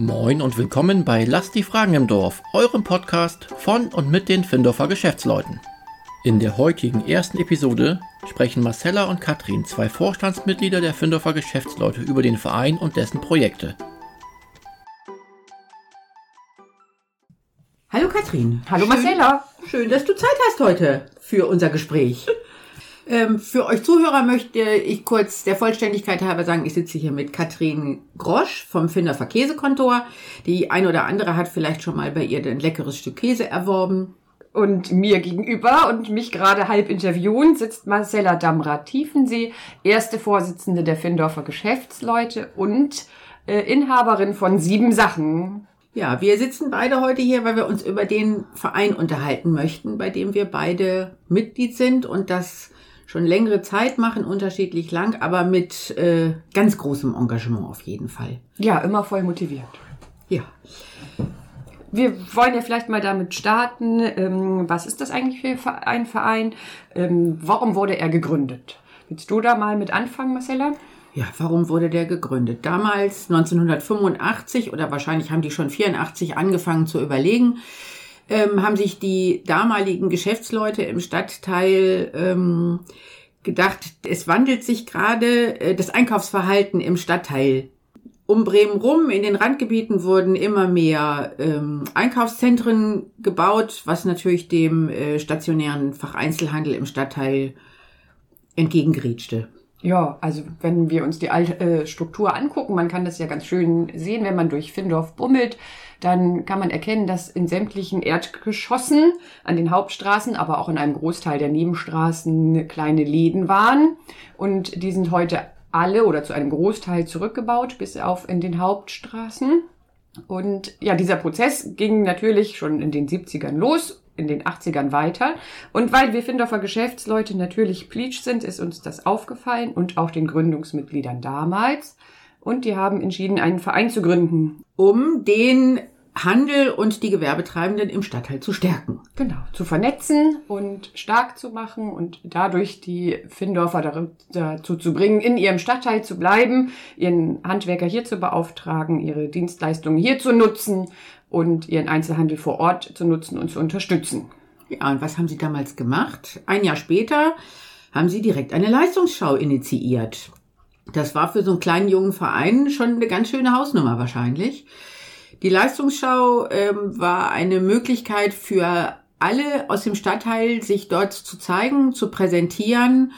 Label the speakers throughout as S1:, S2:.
S1: Moin und willkommen bei Lasst die Fragen im Dorf, eurem Podcast von und mit den Findorfer Geschäftsleuten. In der heutigen ersten Episode sprechen Marcella und Katrin, zwei Vorstandsmitglieder der Findorfer Geschäftsleute, über den Verein und dessen Projekte.
S2: Hallo Katrin.
S3: Hallo Marcella.
S2: Schön, dass du Zeit hast heute für unser Gespräch. Ähm, für euch Zuhörer möchte ich kurz der Vollständigkeit halber sagen, ich sitze hier mit Katrin Grosch vom Findorfer Käsekontor. Die ein oder andere hat vielleicht schon mal bei ihr ein leckeres Stück Käse erworben.
S3: Und mir gegenüber und mich gerade halb interviewen sitzt Marcella Damra-Tiefensee, erste Vorsitzende der Findorfer Geschäftsleute und äh, Inhaberin von Sieben Sachen.
S2: Ja, wir sitzen beide heute hier, weil wir uns über den Verein unterhalten möchten, bei dem wir beide Mitglied sind und das schon längere Zeit machen, unterschiedlich lang, aber mit äh, ganz großem Engagement auf jeden Fall.
S3: Ja, immer voll motiviert.
S2: Ja.
S3: Wir wollen ja vielleicht mal damit starten. Ähm, was ist das eigentlich für ein Verein? Ähm, warum wurde er gegründet? Willst du da mal mit anfangen, Marcella?
S2: Ja, warum wurde der gegründet? Damals, 1985 oder wahrscheinlich haben die schon 84 angefangen zu überlegen, ähm, haben sich die damaligen Geschäftsleute im Stadtteil ähm, gedacht, es wandelt sich gerade äh, das Einkaufsverhalten im Stadtteil. Um Bremen rum, in den Randgebieten wurden immer mehr ähm, Einkaufszentren gebaut, was natürlich dem äh, stationären Facheinzelhandel im Stadtteil entgegengerietschte.
S3: Ja, also wenn wir uns die alte äh, Struktur angucken, man kann das ja ganz schön sehen, wenn man durch Findorf bummelt, dann kann man erkennen, dass in sämtlichen Erdgeschossen an den Hauptstraßen, aber auch in einem Großteil der Nebenstraßen kleine Läden waren. Und die sind heute alle oder zu einem Großteil zurückgebaut, bis auf in den Hauptstraßen. Und ja, dieser Prozess ging natürlich schon in den 70ern los in den 80ern weiter. Und weil wir Findorfer Geschäftsleute natürlich Pleach sind, ist uns das aufgefallen und auch den Gründungsmitgliedern damals. Und die haben entschieden, einen Verein zu gründen.
S2: Um den Handel und die Gewerbetreibenden im Stadtteil zu stärken.
S3: Genau, zu vernetzen und stark zu machen und dadurch die Findorfer dazu zu bringen, in ihrem Stadtteil zu bleiben, ihren Handwerker hier zu beauftragen, ihre Dienstleistungen hier zu nutzen und ihren Einzelhandel vor Ort zu nutzen und zu unterstützen.
S2: Ja, und was haben Sie damals gemacht? Ein Jahr später haben Sie direkt eine Leistungsschau initiiert. Das war für so einen kleinen jungen Verein schon eine ganz schöne Hausnummer wahrscheinlich. Die Leistungsschau ähm, war eine Möglichkeit für alle aus dem Stadtteil, sich dort zu zeigen, zu präsentieren.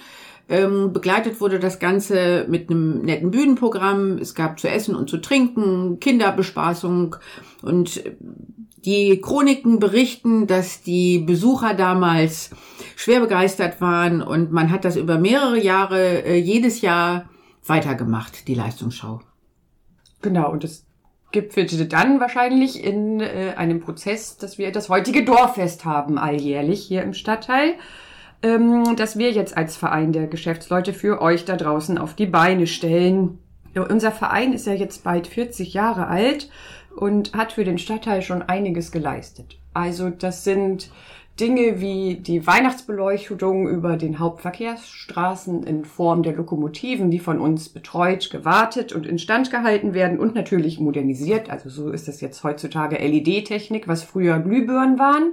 S2: Ähm, begleitet wurde das Ganze mit einem netten Bühnenprogramm. Es gab zu essen und zu trinken, Kinderbespaßung und die Chroniken berichten, dass die Besucher damals schwer begeistert waren und man hat das über mehrere Jahre äh, jedes Jahr weitergemacht, die Leistungsschau.
S3: Genau, und das gipfelte dann wahrscheinlich in äh, einem Prozess, dass wir das heutige Dorffest haben, alljährlich hier im Stadtteil, ähm, dass wir jetzt als Verein der Geschäftsleute für euch da draußen auf die Beine stellen. Unser Verein ist ja jetzt bald 40 Jahre alt und hat für den Stadtteil schon einiges geleistet. Also das sind Dinge wie die Weihnachtsbeleuchtung über den Hauptverkehrsstraßen in Form der Lokomotiven, die von uns betreut, gewartet und instand gehalten werden und natürlich modernisiert. Also so ist das jetzt heutzutage LED-Technik, was früher Glühbirnen waren.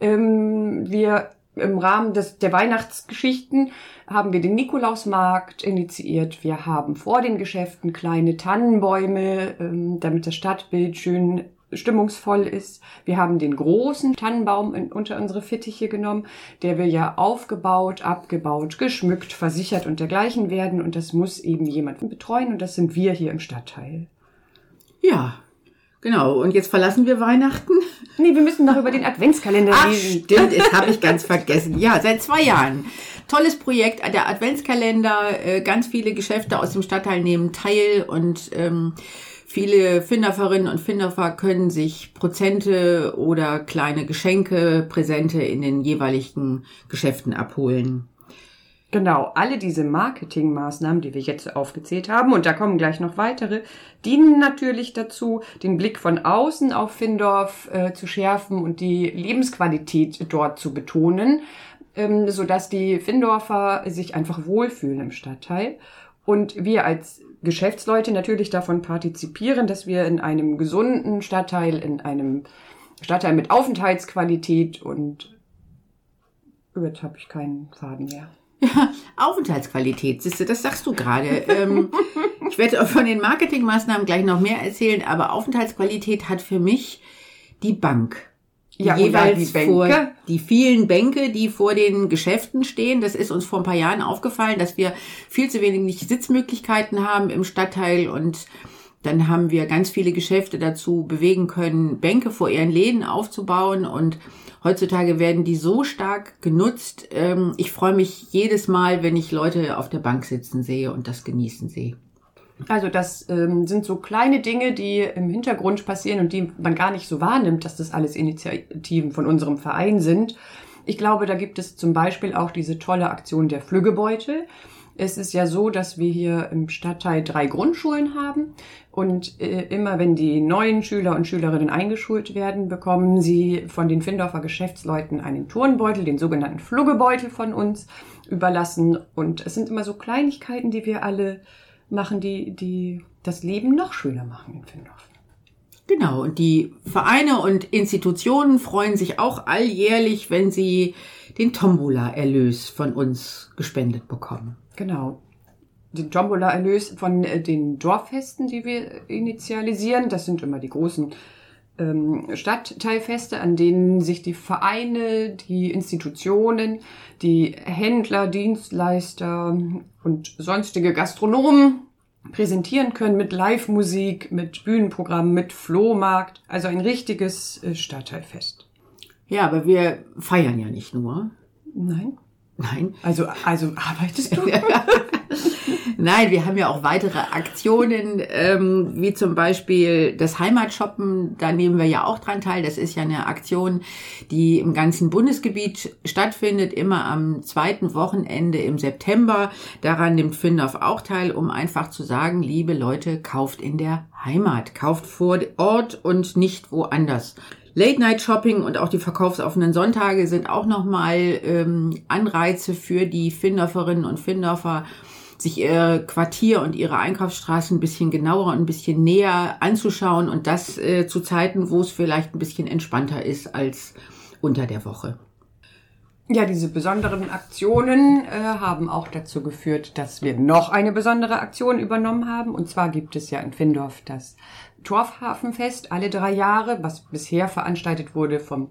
S3: Ähm, wir im Rahmen des, der Weihnachtsgeschichten haben wir den Nikolausmarkt initiiert. Wir haben vor den Geschäften kleine Tannenbäume, ähm, damit das Stadtbild schön stimmungsvoll ist. Wir haben den großen Tannenbaum in, unter unsere Fittiche genommen, der will ja aufgebaut, abgebaut, geschmückt, versichert und dergleichen werden und das muss eben jemand betreuen und das sind wir hier im Stadtteil.
S2: Ja, genau. Und jetzt verlassen wir Weihnachten.
S3: Nee, wir müssen noch über den Adventskalender
S2: Ach,
S3: reden.
S2: Stimmt, das habe ich ganz vergessen. Ja, seit zwei Jahren. Tolles Projekt, der Adventskalender. Äh, ganz viele Geschäfte aus dem Stadtteil nehmen teil und ähm, Viele Findorferinnen und Findorfer können sich Prozente oder kleine Geschenke, Präsente in den jeweiligen Geschäften abholen.
S3: Genau, alle diese Marketingmaßnahmen, die wir jetzt aufgezählt haben, und da kommen gleich noch weitere, dienen natürlich dazu, den Blick von außen auf Findorf äh, zu schärfen und die Lebensqualität dort zu betonen. ähm, sodass die Findorfer sich einfach wohlfühlen im Stadtteil. Und wir als Geschäftsleute natürlich davon partizipieren, dass wir in einem gesunden Stadtteil, in einem Stadtteil mit Aufenthaltsqualität und jetzt habe ich keinen Faden mehr.
S2: Ja, Aufenthaltsqualität, siehst du, das sagst du gerade. ähm, ich werde von den Marketingmaßnahmen gleich noch mehr erzählen, aber Aufenthaltsqualität hat für mich die Bank.
S3: Ja, und
S2: jeweils
S3: die
S2: vor die vielen Bänke, die vor den Geschäften stehen. Das ist uns vor ein paar Jahren aufgefallen, dass wir viel zu wenig Sitzmöglichkeiten haben im Stadtteil und dann haben wir ganz viele Geschäfte dazu bewegen können, Bänke vor ihren Läden aufzubauen und heutzutage werden die so stark genutzt. Ähm, ich freue mich jedes Mal, wenn ich Leute auf der Bank sitzen sehe und das genießen sehe.
S3: Also das ähm, sind so kleine Dinge, die im Hintergrund passieren und die man gar nicht so wahrnimmt, dass das alles Initiativen von unserem Verein sind. Ich glaube, da gibt es zum Beispiel auch diese tolle Aktion der Flüggebeutel. Es ist ja so, dass wir hier im Stadtteil drei Grundschulen haben und äh, immer wenn die neuen Schüler und Schülerinnen eingeschult werden, bekommen sie von den Findorfer Geschäftsleuten einen Turnbeutel, den sogenannten Fluggebeutel von uns überlassen. Und es sind immer so Kleinigkeiten, die wir alle machen, die, die das Leben noch schöner machen in Findorf.
S2: Genau, und die Vereine und Institutionen freuen sich auch alljährlich, wenn sie den Tombola-Erlös von uns gespendet bekommen.
S3: Genau. Den Tombola-Erlös von äh, den Dorffesten, die wir initialisieren, das sind immer die großen ähm, Stadtteilfeste, an denen sich die Vereine, die Institutionen, die Händler, Dienstleister und sonstige Gastronomen präsentieren können mit Live-Musik, mit Bühnenprogramm, mit Flohmarkt. Also ein richtiges äh, Stadtteilfest.
S2: Ja, aber wir feiern ja nicht nur.
S3: Nein?
S2: Nein.
S3: Also, also arbeitest du?
S2: Nein, wir haben ja auch weitere Aktionen, ähm, wie zum Beispiel das Heimatshoppen. Da nehmen wir ja auch dran teil. Das ist ja eine Aktion, die im ganzen Bundesgebiet stattfindet, immer am zweiten Wochenende im September. Daran nimmt Findorf auch teil, um einfach zu sagen, liebe Leute, kauft in der Heimat, kauft vor Ort und nicht woanders. Late-Night-Shopping und auch die verkaufsoffenen Sonntage sind auch nochmal ähm, Anreize für die Findorferinnen und Findorfer, sich ihr Quartier und ihre Einkaufsstraßen ein bisschen genauer und ein bisschen näher anzuschauen und das äh, zu Zeiten, wo es vielleicht ein bisschen entspannter ist als unter der Woche.
S3: Ja, diese besonderen Aktionen äh, haben auch dazu geführt, dass wir noch eine besondere Aktion übernommen haben. Und zwar gibt es ja in Findorf das Torfhafenfest alle drei Jahre, was bisher veranstaltet wurde vom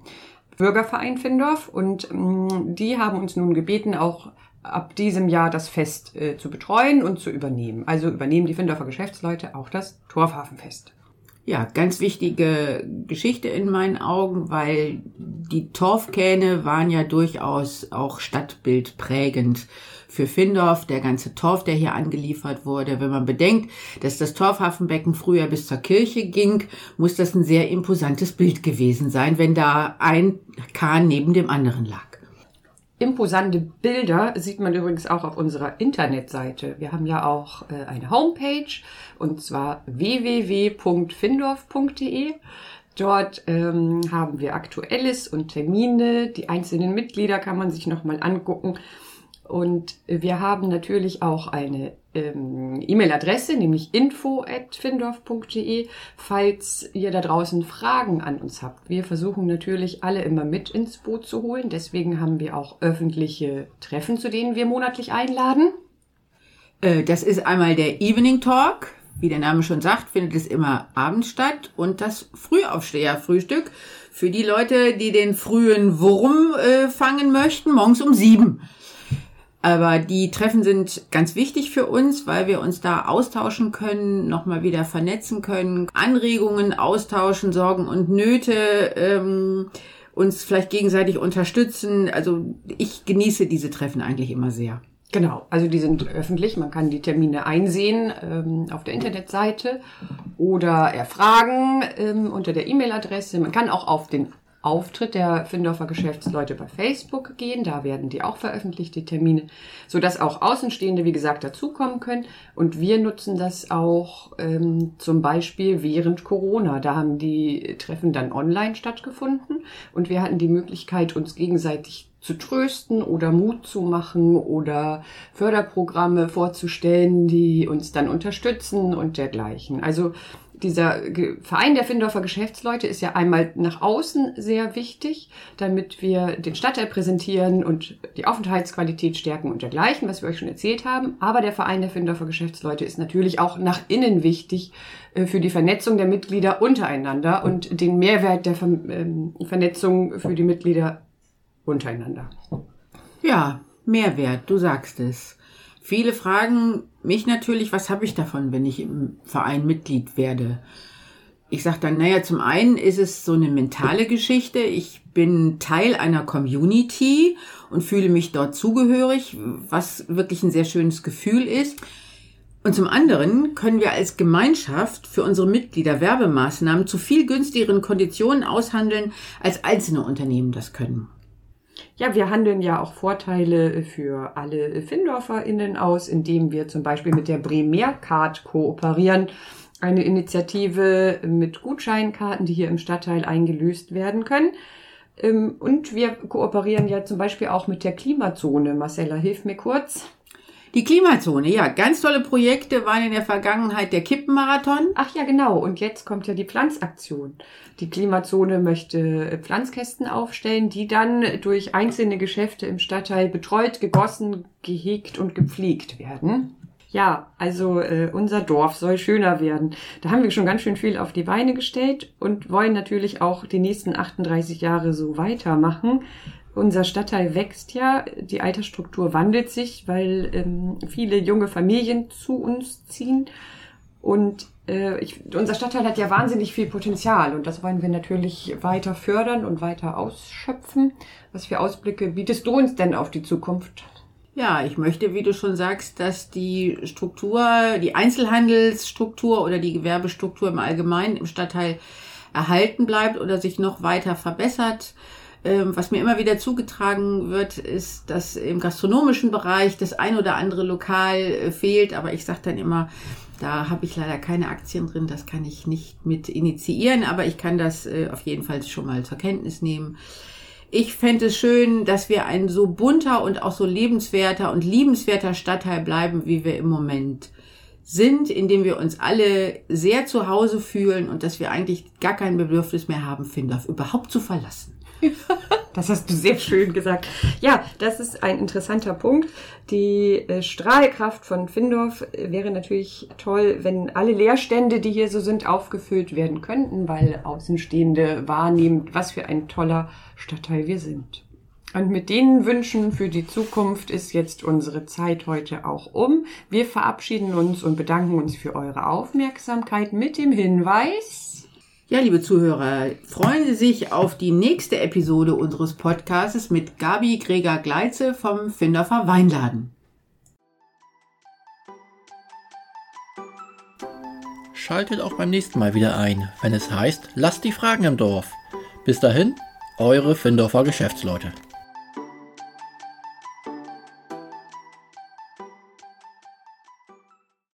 S3: Bürgerverein Findorf. Und mh, die haben uns nun gebeten, auch ab diesem Jahr das Fest äh, zu betreuen und zu übernehmen. Also übernehmen die Findorfer Geschäftsleute auch das Torfhafenfest.
S2: Ja, ganz wichtige Geschichte in meinen Augen, weil die Torfkähne waren ja durchaus auch stadtbildprägend für Findorf, der ganze Torf, der hier angeliefert wurde. Wenn man bedenkt, dass das Torfhafenbecken früher bis zur Kirche ging, muss das ein sehr imposantes Bild gewesen sein, wenn da ein Kahn neben dem anderen lag.
S3: Imposante Bilder sieht man übrigens auch auf unserer Internetseite. Wir haben ja auch äh, eine Homepage und zwar www.findorf.de. Dort ähm, haben wir Aktuelles und Termine. Die einzelnen Mitglieder kann man sich nochmal angucken. Und wir haben natürlich auch eine ähm, E-Mail-Adresse, nämlich info.findorf.de, falls ihr da draußen Fragen an uns habt. Wir versuchen natürlich alle immer mit ins Boot zu holen. Deswegen haben wir auch öffentliche Treffen, zu denen wir monatlich einladen.
S2: Äh, Das ist einmal der Evening Talk. Wie der Name schon sagt, findet es immer abends statt. Und das Frühaufsteher-Frühstück für die Leute, die den frühen Wurm äh, fangen möchten, morgens um sieben. Aber die Treffen sind ganz wichtig für uns, weil wir uns da austauschen können, nochmal wieder vernetzen können, Anregungen austauschen, Sorgen und Nöte, ähm, uns vielleicht gegenseitig unterstützen. Also ich genieße diese Treffen eigentlich immer sehr.
S3: Genau, also die sind öffentlich. Man kann die Termine einsehen ähm, auf der Internetseite oder erfragen ähm, unter der E-Mail-Adresse. Man kann auch auf den Auftritt der Findorfer Geschäftsleute bei Facebook gehen. Da werden die auch veröffentlicht, die Termine, sodass auch Außenstehende, wie gesagt, dazukommen können. Und wir nutzen das auch ähm, zum Beispiel während Corona. Da haben die Treffen dann online stattgefunden und wir hatten die Möglichkeit, uns gegenseitig zu trösten oder Mut zu machen oder Förderprogramme vorzustellen, die uns dann unterstützen und dergleichen. Also dieser Verein der Findorfer Geschäftsleute ist ja einmal nach außen sehr wichtig, damit wir den Stadtteil präsentieren und die Aufenthaltsqualität stärken und dergleichen, was wir euch schon erzählt haben. Aber der Verein der Findorfer Geschäftsleute ist natürlich auch nach innen wichtig äh, für die Vernetzung der Mitglieder untereinander und den Mehrwert der ähm, Vernetzung für die Mitglieder untereinander.
S2: Ja, Mehrwert, du sagst es. Viele fragen mich natürlich, was habe ich davon, wenn ich im Verein Mitglied werde? Ich sage dann, naja, zum einen ist es so eine mentale Geschichte. Ich bin Teil einer Community und fühle mich dort zugehörig, was wirklich ein sehr schönes Gefühl ist. Und zum anderen können wir als Gemeinschaft für unsere Mitglieder Werbemaßnahmen zu viel günstigeren Konditionen aushandeln, als einzelne Unternehmen das können.
S3: Ja, wir handeln ja auch Vorteile für alle FindorferInnen aus, indem wir zum Beispiel mit der Bremer-Card kooperieren. Eine Initiative mit Gutscheinkarten, die hier im Stadtteil eingelöst werden können. Ähm, und wir kooperieren ja zum Beispiel auch mit der Klimazone. Marcella, hilf mir kurz.
S2: Die Klimazone, ja, ganz tolle Projekte waren in der Vergangenheit der Kippenmarathon.
S3: Ach ja, genau. Und jetzt kommt ja die Pflanzaktion. Die Klimazone möchte Pflanzkästen aufstellen, die dann durch einzelne Geschäfte im Stadtteil betreut, gegossen, gehegt und gepflegt werden. Ja, also äh, unser Dorf soll schöner werden. Da haben wir schon ganz schön viel auf die Beine gestellt und wollen natürlich auch die nächsten 38 Jahre so weitermachen. Unser Stadtteil wächst ja, die Altersstruktur wandelt sich, weil ähm, viele junge Familien zu uns ziehen. Und äh, ich, unser Stadtteil hat ja wahnsinnig viel Potenzial und das wollen wir natürlich weiter fördern und weiter ausschöpfen. Was für Ausblicke bietest du uns denn auf die Zukunft?
S2: Ja, ich möchte, wie du schon sagst, dass die Struktur, die Einzelhandelsstruktur oder die Gewerbestruktur im Allgemeinen im Stadtteil erhalten bleibt oder sich noch weiter verbessert. Ähm, was mir immer wieder zugetragen wird, ist, dass im gastronomischen Bereich das ein oder andere Lokal äh, fehlt. Aber ich sage dann immer, da habe ich leider keine Aktien drin, das kann ich nicht mit initiieren, aber ich kann das äh, auf jeden Fall schon mal zur Kenntnis nehmen. Ich fände es schön, dass wir ein so bunter und auch so lebenswerter und liebenswerter Stadtteil bleiben, wie wir im Moment sind, indem wir uns alle sehr zu Hause fühlen und dass wir eigentlich gar kein Bedürfnis mehr haben, Findorf überhaupt zu verlassen.
S3: Das hast du sehr schön gesagt. Ja, das ist ein interessanter Punkt. Die äh, Strahlkraft von Findorf wäre natürlich toll, wenn alle Leerstände, die hier so sind, aufgefüllt werden könnten, weil Außenstehende wahrnehmen, was für ein toller Stadtteil wir sind. Und mit den Wünschen für die Zukunft ist jetzt unsere Zeit heute auch um. Wir verabschieden uns und bedanken uns für eure Aufmerksamkeit mit dem Hinweis,
S2: ja, liebe Zuhörer, freuen Sie sich auf die nächste Episode unseres Podcasts mit Gabi Greger-Gleitze vom Finderfer Weinladen.
S1: Schaltet auch beim nächsten Mal wieder ein, wenn es heißt, lasst die Fragen im Dorf. Bis dahin, eure Findorfer Geschäftsleute.